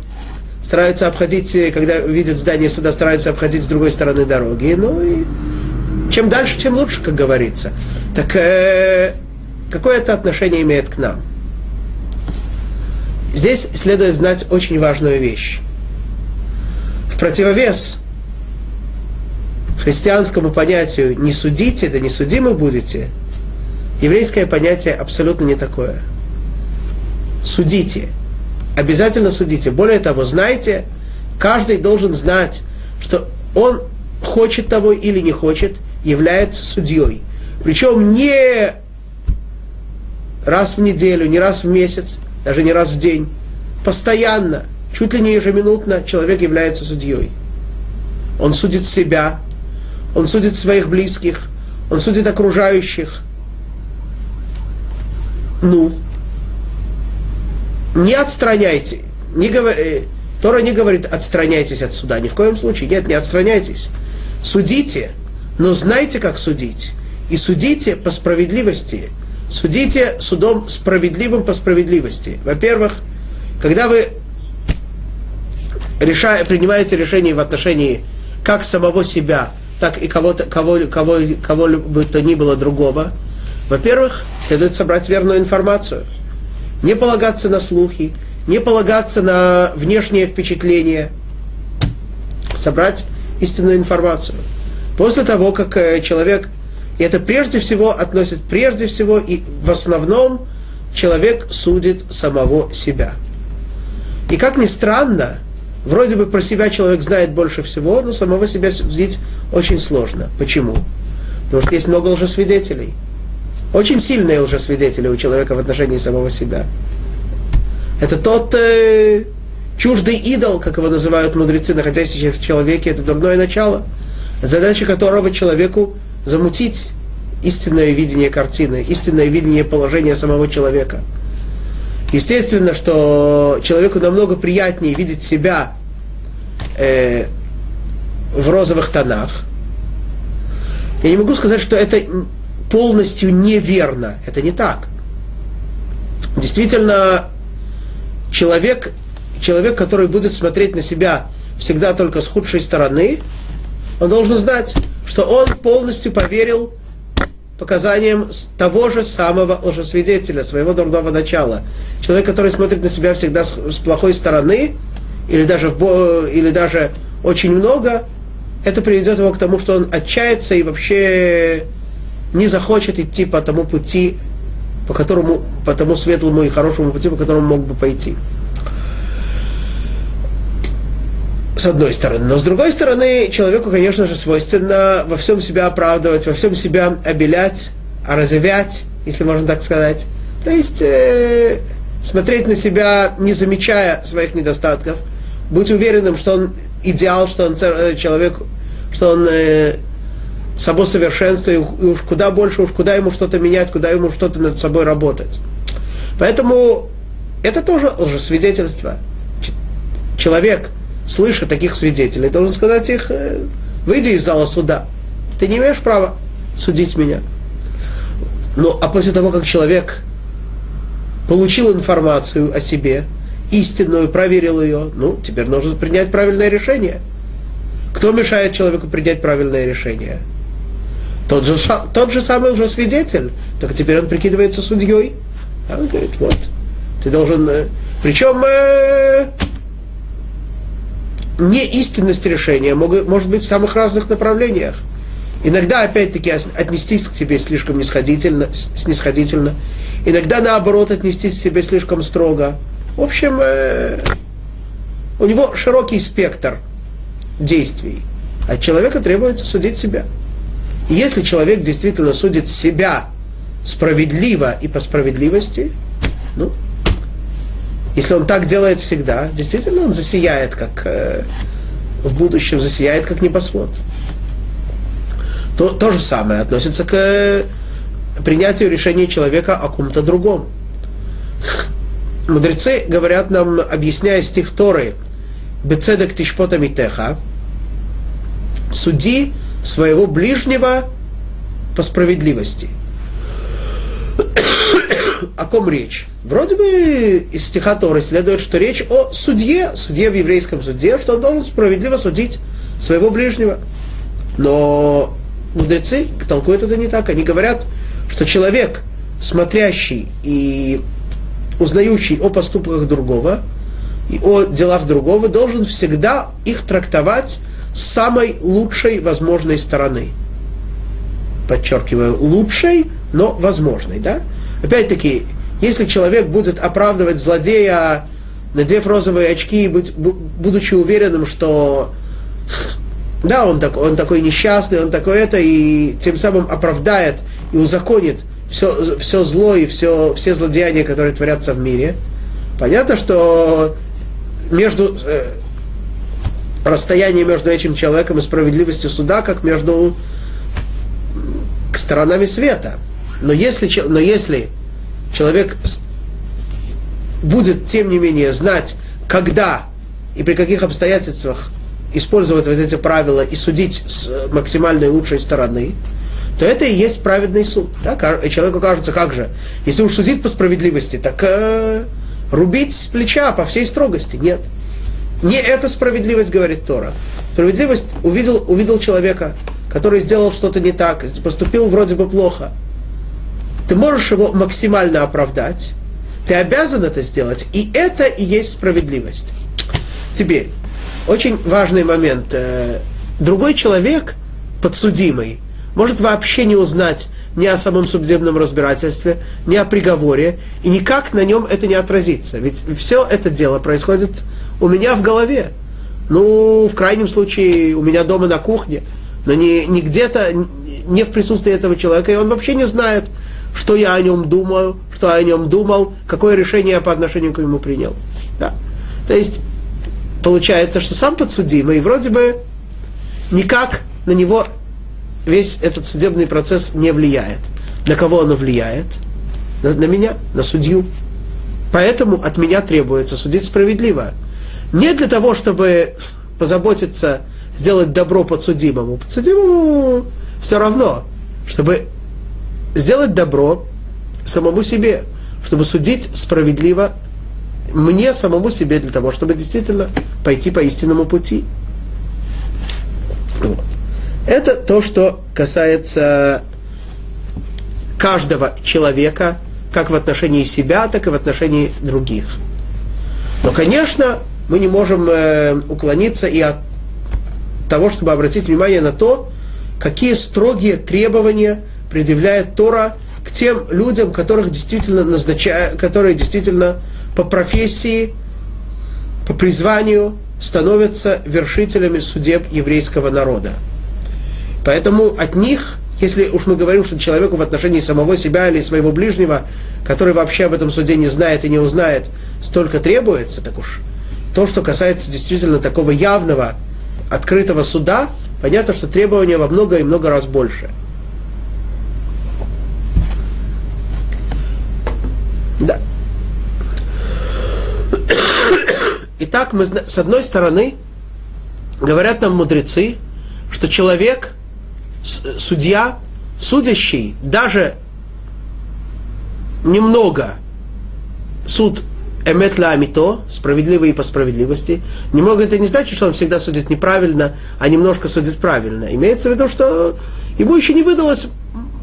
стараются обходить, э, когда видят здание суда, стараются обходить с другой стороны дороги. Ну и чем дальше, тем лучше, как говорится. Так э, какое это отношение имеет к нам? Здесь следует знать очень важную вещь. В противовес христианскому понятию «не судите, да не судимы будете», еврейское понятие абсолютно не такое. Судите. Обязательно судите. Более того, знайте, каждый должен знать, что он хочет того или не хочет, является судьей. Причем не раз в неделю, не раз в месяц, даже не раз в день, постоянно, чуть ли не ежеминутно человек является судьей. Он судит себя, он судит своих близких, он судит окружающих. Ну, не отстраняйте, не говори, э, Тора не говорит отстраняйтесь от суда, ни в коем случае, нет, не отстраняйтесь. Судите, но знайте, как судить. И судите по справедливости, Судите судом справедливым по справедливости. Во-первых, когда вы решая, принимаете решение в отношении как самого себя, так и кого-то, кого, кого, кого бы то ни было другого, во-первых, следует собрать верную информацию. Не полагаться на слухи, не полагаться на внешнее впечатление. Собрать истинную информацию. После того, как э, человек, и это прежде всего относит, прежде всего и в основном человек судит самого себя. И как ни странно, вроде бы про себя человек знает больше всего, но самого себя судить очень сложно. Почему? Потому что есть много лжесвидетелей. Очень сильные лжесвидетели у человека в отношении самого себя. Это тот э, чуждый идол, как его называют мудрецы, находящиеся в человеке, это дурное начало, задача которого человеку замутить истинное видение картины, истинное видение положения самого человека. Естественно, что человеку намного приятнее видеть себя э, в розовых тонах. Я не могу сказать, что это полностью неверно. Это не так. Действительно, человек, человек, который будет смотреть на себя всегда только с худшей стороны, он должен знать, что он полностью поверил показаниям того же самого лжесвидетеля, своего дурного начала. Человек, который смотрит на себя всегда с, плохой стороны, или даже, в, или даже очень много, это приведет его к тому, что он отчается и вообще не захочет идти по тому пути, по которому, по тому светлому и хорошему пути, по которому мог бы пойти. с одной стороны. Но с другой стороны, человеку, конечно же, свойственно во всем себя оправдывать, во всем себя обелять, разовять, если можно так сказать. То есть э, смотреть на себя, не замечая своих недостатков, быть уверенным, что он идеал, что он человек, что он э, само совершенство, и уж куда больше, уж куда ему что-то менять, куда ему что-то над собой работать. Поэтому это тоже лжесвидетельство. Человек – слыша таких свидетелей, должен сказать их, э, выйди из зала суда. Ты не имеешь права судить меня. Ну, а после того, как человек получил информацию о себе, истинную, проверил ее, ну, теперь нужно принять правильное решение. Кто мешает человеку принять правильное решение? Тот же, тот же самый уже свидетель, только теперь он прикидывается судьей. А он говорит, вот, ты должен... Э, Причем э, неистинность решения может быть в самых разных направлениях. Иногда, опять-таки, отнестись к тебе слишком снисходительно, снисходительно. Иногда, наоборот, отнестись к тебе слишком строго. В общем, э, у него широкий спектр действий. От человека требуется судить себя. Если человек действительно судит себя справедливо и по справедливости, ну, если он так делает всегда, действительно он засияет, как э, в будущем засияет, как небосвод. То, то же самое относится к э, принятию решения человека о ком-то другом. Мудрецы говорят нам, объясняя стих Торы, «Бецедек тишпота митеха», «Суди своего ближнего по справедливости» о ком речь? Вроде бы из стиха Торы следует, что речь о судье, судье в еврейском суде, что он должен справедливо судить своего ближнего. Но мудрецы толкуют это не так. Они говорят, что человек, смотрящий и узнающий о поступках другого и о делах другого, должен всегда их трактовать с самой лучшей возможной стороны. Подчеркиваю, лучшей, но возможной, да? Опять-таки, если человек будет оправдывать злодея, надев розовые очки, быть, будучи уверенным, что да, он, так, он такой несчастный, он такой это, и тем самым оправдает и узаконит все, все зло и все, все злодеяния, которые творятся в мире, понятно, что между э, расстояние между этим человеком и справедливостью суда, как между сторонами света. Но если, но если человек будет, тем не менее, знать, когда и при каких обстоятельствах использовать вот эти правила и судить с максимальной лучшей стороны, то это и есть праведный суд. Да? Человеку кажется, как же, если уж судить по справедливости, так э, рубить с плеча по всей строгости. Нет. Не эта справедливость, говорит Тора. Справедливость увидел, увидел человека, который сделал что-то не так, поступил вроде бы плохо. Ты можешь его максимально оправдать, ты обязан это сделать, и это и есть справедливость. Теперь, очень важный момент. Э, другой человек, подсудимый, может вообще не узнать ни о самом судебном разбирательстве, ни о приговоре, и никак на нем это не отразится. Ведь все это дело происходит у меня в голове. Ну, в крайнем случае, у меня дома на кухне, но не, не где-то, не в присутствии этого человека, и он вообще не знает, что я о нем думаю, что я о нем думал, какое решение я по отношению к нему принял. Да. То есть, получается, что сам подсудимый вроде бы никак на него весь этот судебный процесс не влияет. На кого оно влияет? На, на меня, на судью. Поэтому от меня требуется судить справедливо. Не для того, чтобы позаботиться, сделать добро подсудимому. Подсудимому все равно, чтобы сделать добро самому себе, чтобы судить справедливо мне самому себе для того, чтобы действительно пойти по истинному пути. Это то, что касается каждого человека, как в отношении себя, так и в отношении других. Но, конечно, мы не можем э, уклониться и от того, чтобы обратить внимание на то, какие строгие требования предъявляет Тора к тем людям, которых действительно назначают, которые действительно по профессии, по призванию становятся вершителями судеб еврейского народа. Поэтому от них, если уж мы говорим, что человеку в отношении самого себя или своего ближнего, который вообще об этом суде не знает и не узнает, столько требуется, так уж то, что касается действительно такого явного, открытого суда, понятно, что требования во много и много раз больше – Да. Итак, мы, с одной стороны, говорят нам мудрецы, что человек, судья, судящий, даже немного суд эмет ла амито, справедливый и по справедливости. Немного это не значит, что он всегда судит неправильно, а немножко судит правильно. Имеется в виду, что ему еще не выдалось,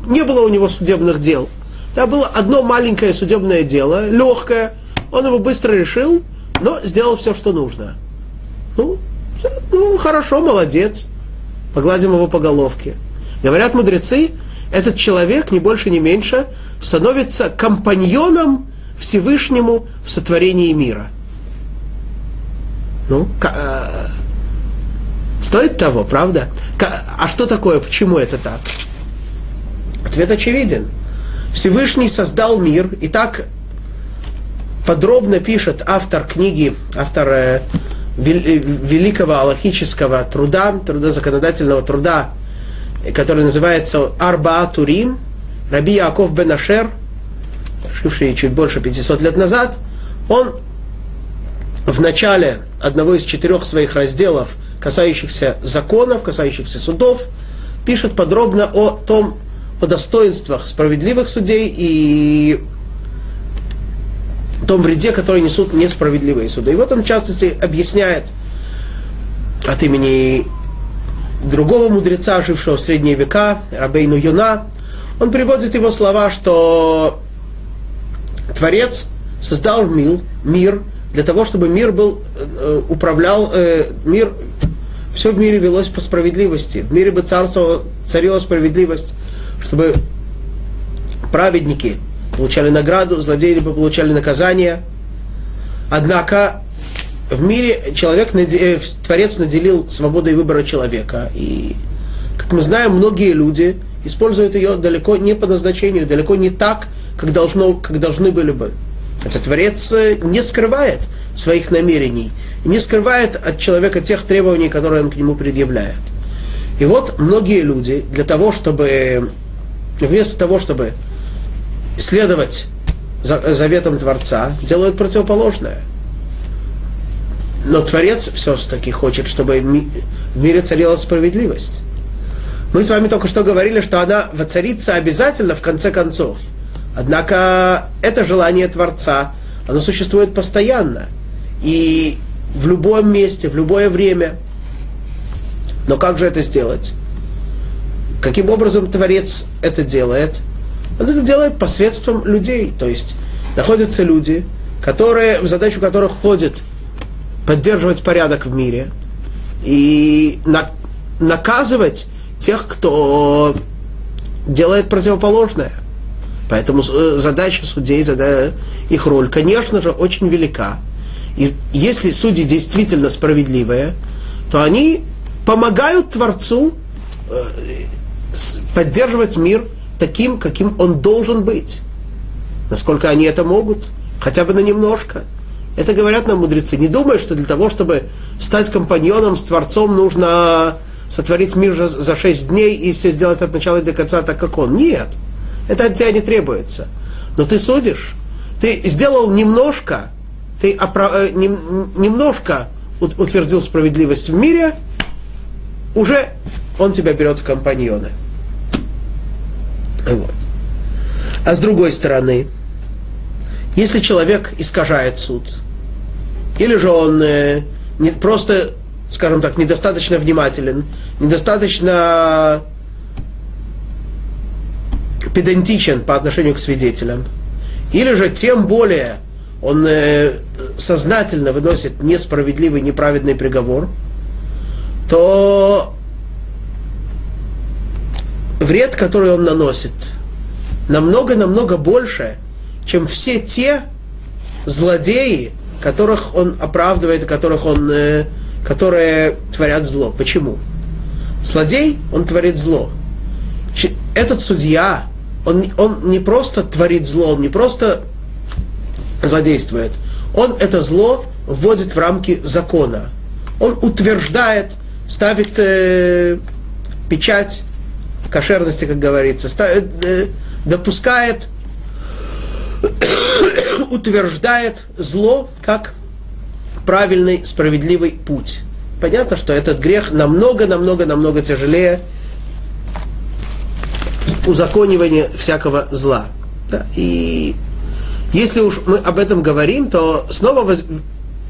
не было у него судебных дел – там было одно маленькое судебное дело, легкое. Он его быстро решил, но сделал все, что нужно. Ну, ну хорошо, молодец. Погладим его по головке. Говорят мудрецы, этот человек, не больше, не меньше, становится компаньоном Всевышнему в сотворении мира. Ну, э, стоит того, правда? А что такое, почему это так? Ответ очевиден. Всевышний создал мир, и так подробно пишет автор книги, автор э, великого аллахического труда, труда законодательного труда, который называется Арбаа Турим, Раби Яков бен Ашер, живший чуть больше 500 лет назад, он в начале одного из четырех своих разделов, касающихся законов, касающихся судов, пишет подробно о том, о достоинствах справедливых судей и том вреде, который несут несправедливые суды. И вот он, в частности, объясняет от имени другого мудреца, жившего в средние века, Рабейну Юна, он приводит его слова, что Творец создал мир, мир для того, чтобы мир был, э, управлял, э, мир, все в мире велось по справедливости. В мире бы царство, царила справедливость чтобы праведники получали награду, злодеи бы получали наказание. Однако в мире человек, э, Творец наделил свободой выбора человека. И, как мы знаем, многие люди используют ее далеко не по назначению, далеко не так, как, должно, как должны были бы. Хотя Творец э, не скрывает своих намерений, не скрывает от человека тех требований, которые он к нему предъявляет. И вот многие люди для того, чтобы вместо того, чтобы следовать заветам Творца, делают противоположное. Но Творец все-таки хочет, чтобы в мире царила справедливость. Мы с вами только что говорили, что она воцарится обязательно в конце концов. Однако это желание Творца, оно существует постоянно. И в любом месте, в любое время. Но как же это сделать? Каким образом Творец это делает? Он это делает посредством людей. То есть находятся люди, которые, в задачу которых входит поддерживать порядок в мире и на, наказывать тех, кто делает противоположное. Поэтому э, задача судей, задача, их роль, конечно же, очень велика. И если судьи действительно справедливые, то они помогают Творцу э, поддерживать мир таким, каким он должен быть. Насколько они это могут, хотя бы на немножко. Это говорят нам мудрецы. Не думай, что для того, чтобы стать компаньоном с Творцом, нужно сотворить мир за шесть дней и все сделать от начала до конца так, как он. Нет. Это от тебя не требуется. Но ты судишь. Ты сделал немножко, ты опра- э, немножко утвердил справедливость в мире, уже он тебя берет в компаньоны. Вот. А с другой стороны, если человек искажает суд, или же он э, не, просто, скажем так, недостаточно внимателен, недостаточно педантичен по отношению к свидетелям, или же тем более он э, сознательно выносит несправедливый, неправедный приговор, то вред, который он наносит, намного-намного больше, чем все те злодеи, которых он оправдывает, которых он, э, которые творят зло. Почему? Злодей, он творит зло. Этот судья, он, он не просто творит зло, он не просто злодействует, он это зло вводит в рамки закона. Он утверждает, ставит э, печать кошерности, как говорится, ставит, э, допускает, утверждает зло как правильный, справедливый путь. Понятно, что этот грех намного, намного, намного тяжелее узаконивания всякого зла. И если уж мы об этом говорим, то снова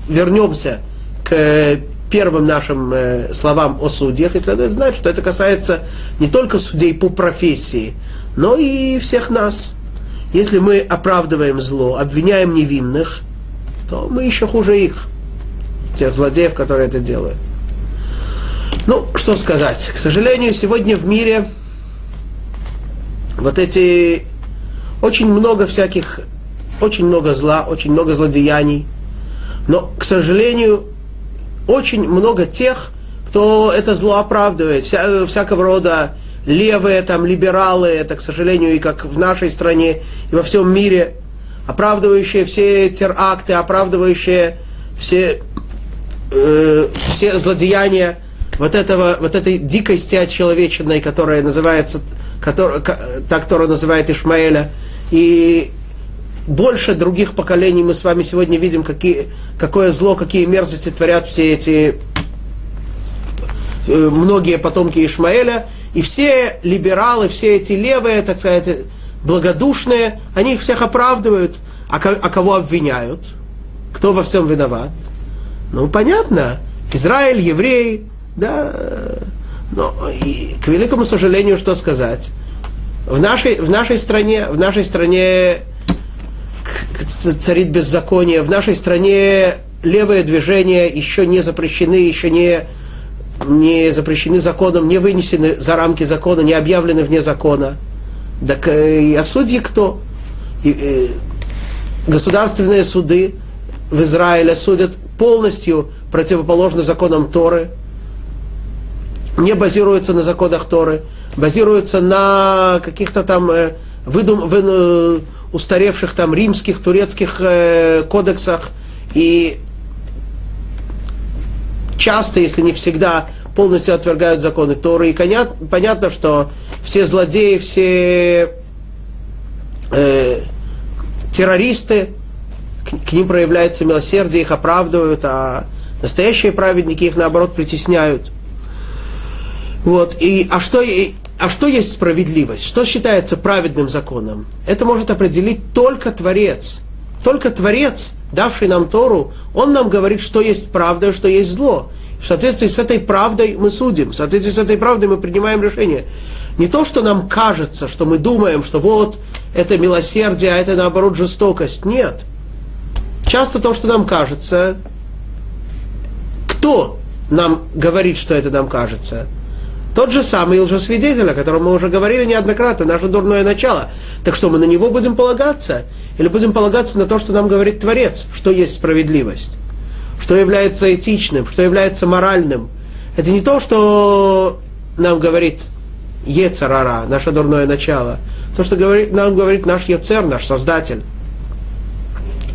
вернемся к первым нашим э, словам о судьях, и следует знать, что это касается не только судей по профессии, но и всех нас. Если мы оправдываем зло, обвиняем невинных, то мы еще хуже их, тех злодеев, которые это делают. Ну, что сказать. К сожалению, сегодня в мире вот эти очень много всяких, очень много зла, очень много злодеяний. Но, к сожалению, очень много тех, кто это зло оправдывает. Вся, всякого рода левые, там, либералы, это, к сожалению, и как в нашей стране, и во всем мире, оправдывающие все теракты, оправдывающие все, э, все злодеяния вот, этого, вот этой дикости отчеловеченной, которая называется, который, та, которая называет Ишмаэля. И больше других поколений мы с вами сегодня видим, какие, какое зло, какие мерзости творят все эти э, многие потомки Ишмаэля. И все либералы, все эти левые, так сказать, благодушные, они их всех оправдывают. А, а кого обвиняют? Кто во всем виноват? Ну, понятно. Израиль, евреи, да. Но и, к великому сожалению, что сказать? В нашей, в нашей стране, в нашей стране царит беззаконие, в нашей стране левые движения еще не запрещены, еще не, не запрещены законом, не вынесены за рамки закона, не объявлены вне закона. Так э, а судьи кто? И, э, государственные суды в Израиле судят полностью противоположно законам Торы, не базируются на законах Торы, базируются на каких-то там э, выдум, вы, э, устаревших там римских, турецких э, кодексах и часто, если не всегда, полностью отвергают законы Торы. И понятно, что все злодеи, все э, террористы, к, к ним проявляется милосердие, их оправдывают, а настоящие праведники их наоборот притесняют. Вот. И, а, что, и, а что есть справедливость? Что считается праведным законом? Это может определить только Творец. Только Творец, давший нам Тору, Он нам говорит, что есть правда, что есть зло. В соответствии с этой правдой мы судим, в соответствии с этой правдой мы принимаем решение. Не то, что нам кажется, что мы думаем, что вот это милосердие, а это наоборот жестокость. Нет. Часто то, что нам кажется, кто нам говорит, что это нам кажется? Тот же самый лжесвидетель, о котором мы уже говорили неоднократно, наше дурное начало. Так что мы на него будем полагаться? Или будем полагаться на то, что нам говорит Творец, что есть справедливость? Что является этичным, что является моральным? Это не то, что нам говорит Ецарара, наше дурное начало. То, что говорит, нам говорит наш Ецер, наш Создатель.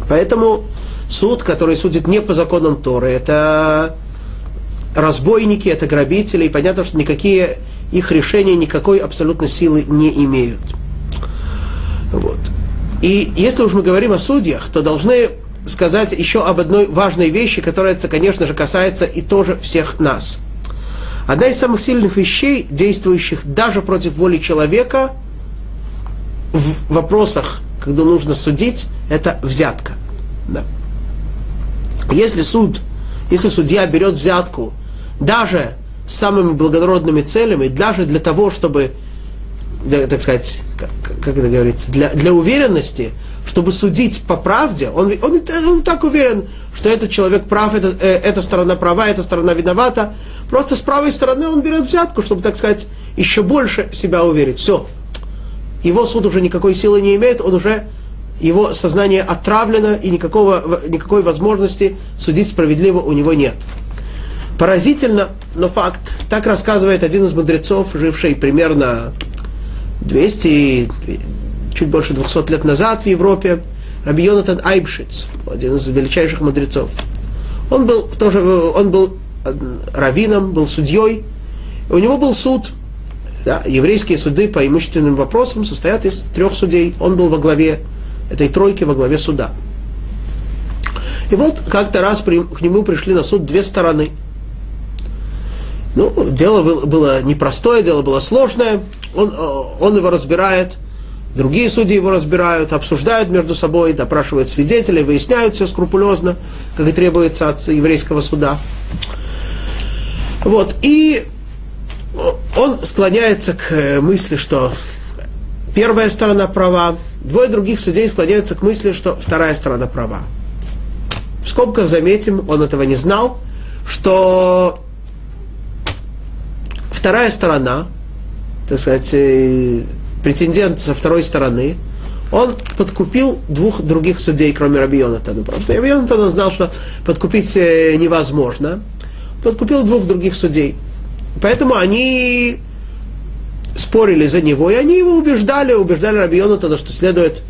Поэтому суд, который судит не по законам Торы, это разбойники, это грабители, и понятно, что никакие их решения никакой абсолютно силы не имеют. Вот. И если уж мы говорим о судьях, то должны сказать еще об одной важной вещи, которая, конечно же, касается и тоже всех нас. Одна из самых сильных вещей, действующих даже против воли человека в вопросах, когда нужно судить, это взятка. Да. Если суд, если судья берет взятку даже с самыми благородными целями, даже для того, чтобы, так сказать, как это говорится, для, для уверенности, чтобы судить по правде, он, он, он так уверен, что этот человек прав, это, э, эта сторона права, эта сторона виновата. Просто с правой стороны он берет взятку, чтобы, так сказать, еще больше себя уверить. Все. Его суд уже никакой силы не имеет, он уже его сознание отравлено, и никакого, никакой возможности судить справедливо у него нет. Поразительно, но факт. Так рассказывает один из мудрецов, живший примерно 200, чуть больше 200 лет назад в Европе, Раби Йонатан Айбшиц, один из величайших мудрецов. Он был, тоже, он был э, раввином, был судьей. У него был суд. Да, еврейские суды по имущественным вопросам состоят из трех судей. Он был во главе этой тройки, во главе суда. И вот как-то раз при, к нему пришли на суд две стороны – ну, дело было непростое, дело было сложное. Он, э, он его разбирает, другие судьи его разбирают, обсуждают между собой, допрашивают свидетелей, выясняют все скрупулезно, как и требуется от еврейского суда. Вот, и он склоняется к э, мысли, что первая сторона права, двое других судей склоняются к мысли, что вторая сторона права. В скобках заметим, он этого не знал, что вторая сторона, так сказать, э, претендент со второй стороны, он подкупил двух других судей, кроме Раби Йонатана. Просто Раби Йонатан знал, что подкупить э, невозможно. Подкупил двух других судей. Поэтому они спорили за него, и они его убеждали, убеждали Раби Йонатана, что следует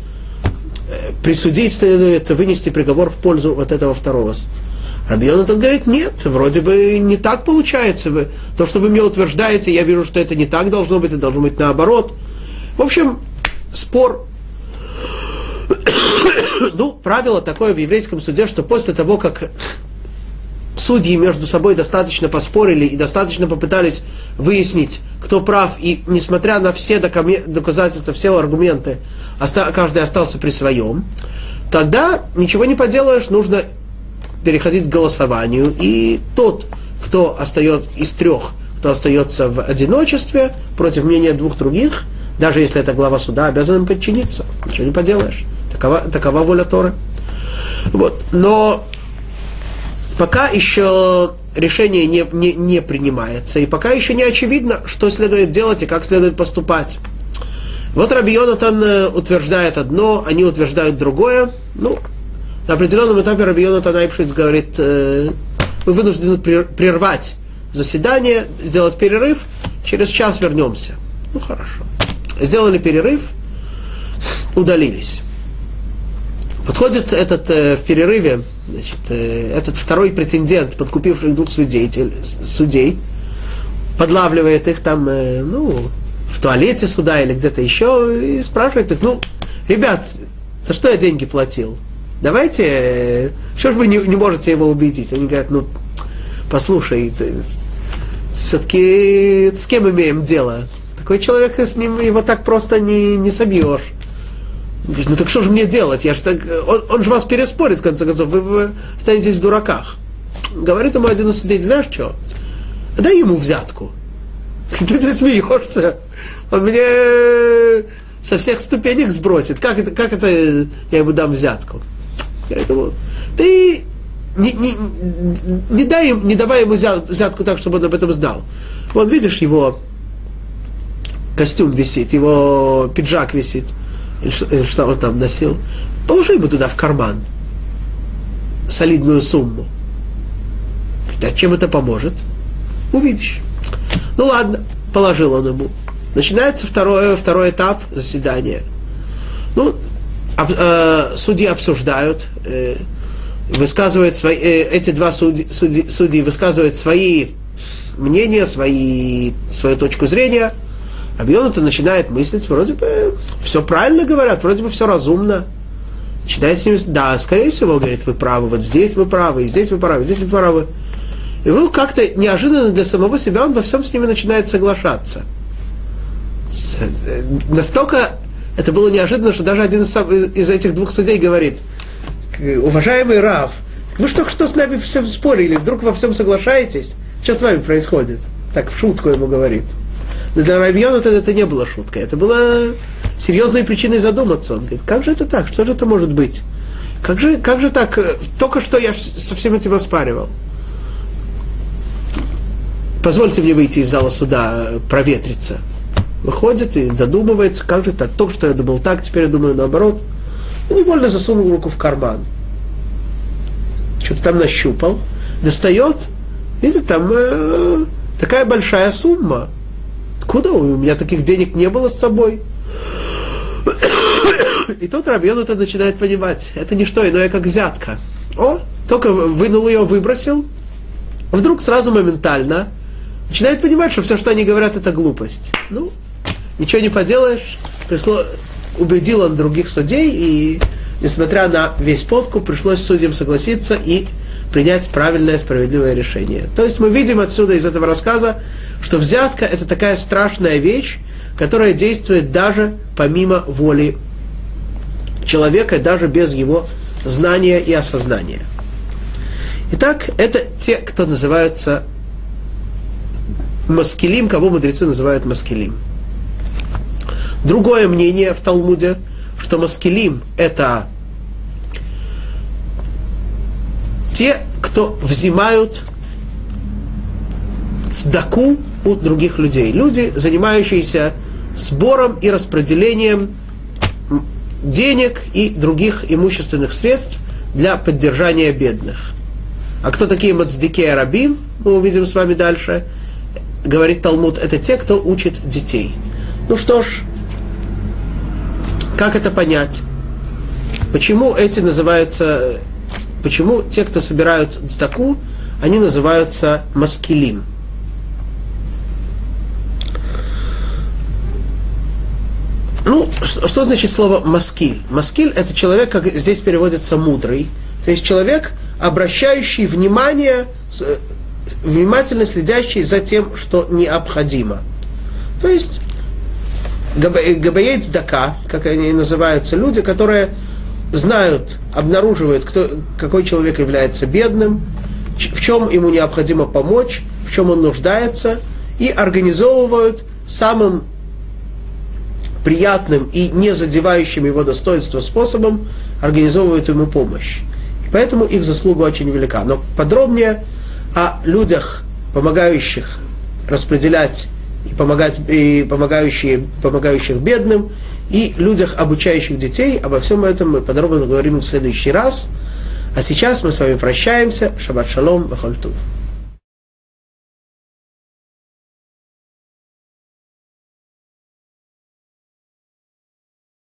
э, присудить, следует вынести приговор в пользу вот этого второго Раби Йонатан говорит, нет, вроде бы не так получается. Вы, то, что вы мне утверждаете, я вижу, что это не так должно быть, это должно быть наоборот. В общем, спор. ну, правило такое в еврейском суде, что после того, как судьи между собой достаточно поспорили и достаточно попытались выяснить, кто прав, и несмотря на все доказательства, все аргументы, каждый остался при своем, тогда ничего не поделаешь, нужно переходить к голосованию, и тот, кто остается из трех, кто остается в одиночестве против мнения двух других, даже если это глава суда, обязан им подчиниться. Ничего не поделаешь. Такова, такова воля Торы. Вот. Но пока еще решение не, не, не принимается, и пока еще не очевидно, что следует делать и как следует поступать. Вот Раби Йонатан э, утверждает одно, они утверждают другое. Ну, на определенном этапе Рабиона Танайпшиц говорит, э, мы вынуждены прервать заседание, сделать перерыв, через час вернемся. Ну хорошо. Сделали перерыв, удалились. Подходит этот э, в перерыве, значит, э, этот второй претендент, подкупивший двух судей, судей, подлавливает их там, э, ну, в туалете суда или где-то еще, и спрашивает их, ну, ребят, за что я деньги платил? Давайте, что же вы не, не можете его убедить? Они говорят, ну, послушай, все-таки с кем имеем дело? Такой человек, с ним его так просто не, не собьешь. Говорит, ну так что же мне делать? Я ж так, он, он же вас переспорит, в конце концов, вы, вы останетесь в дураках. Говорит ему один из судей, знаешь что? Дай ему взятку. Ты, ты смеешься. Он мне со всех ступенек сбросит. Как это, как это я ему дам взятку? Поэтому ты не, не, не, дай, не давай ему взятку так, чтобы он об этом знал. Вот видишь, его костюм висит, его пиджак висит, или что, он там носил. Положи ему туда в карман солидную сумму. А чем это поможет? Увидишь. Ну ладно, положил он ему. Начинается второй, второй этап заседания. Ну, об, э, судьи обсуждают, э, высказывают свои, э, эти два судьи, судьи, судьи высказывают свои мнения, свои, свою точку зрения. Рабьон-то начинает мыслить, вроде бы все правильно говорят, вроде бы все разумно. Начинает с ними, да, скорее всего, говорит, вы правы, вот здесь вы правы, и здесь вы правы, и здесь вы правы. И вдруг как-то неожиданно для самого себя он во всем с ними начинает соглашаться. Э, настолько это было неожиданно, что даже один из, этих двух судей говорит, уважаемый Рав, вы же только что с нами все спорили, вдруг во всем соглашаетесь? Что с вами происходит? Так в шутку ему говорит. Но для Рабьона это, это не было шуткой, это было серьезной причиной задуматься. Он говорит, как же это так, что же это может быть? Как же, как же так? Только что я со всем этим оспаривал позвольте мне выйти из зала суда, э, проветриться. Выходит и додумывается, как же так, только что я думал так, теперь я думаю наоборот. И невольно засунул руку в карман. Что-то там нащупал, достает, видите, там э, такая большая сумма. Откуда у меня таких денег не было с собой? И тут Рабьон это начинает понимать. Это не что иное, как взятка. О, только вынул ее, выбросил. Вдруг сразу моментально начинает понимать, что все, что они говорят, это глупость. Ну, ничего не поделаешь. Пришло, убедил он других судей, и, несмотря на весь подкуп, пришлось судьям согласиться и принять правильное, справедливое решение. То есть мы видим отсюда из этого рассказа, что взятка – это такая страшная вещь, которая действует даже помимо воли человека, даже без его знания и осознания. Итак, это те, кто называются маскилим, кого мудрецы называют маскилим. Другое мнение в Талмуде, что маскилим – это те, кто взимают цдаку у других людей. Люди, занимающиеся сбором и распределением денег и других имущественных средств для поддержания бедных. А кто такие мацдики и рабим, мы увидим с вами дальше – говорит Талмуд, это те, кто учит детей. Ну что ж, как это понять? Почему эти называются, почему те, кто собирают цдаку, они называются маскилим? Ну, что, что значит слово маскиль? Маскиль – это человек, как здесь переводится, мудрый. То есть человек, обращающий внимание, внимательно следящий за тем, что необходимо. То есть габаейт дака, как они называются, люди, которые знают, обнаруживают, кто, какой человек является бедным, в чем ему необходимо помочь, в чем он нуждается, и организовывают самым приятным и не задевающим его достоинство способом, организовывают ему помощь. И поэтому их заслуга очень велика. Но подробнее о людях, помогающих распределять и помогать и помогающие, помогающих бедным, и людях, обучающих детей. Обо всем этом мы подробно говорим в следующий раз. А сейчас мы с вами прощаемся. Шаббат шалом, бахольтув.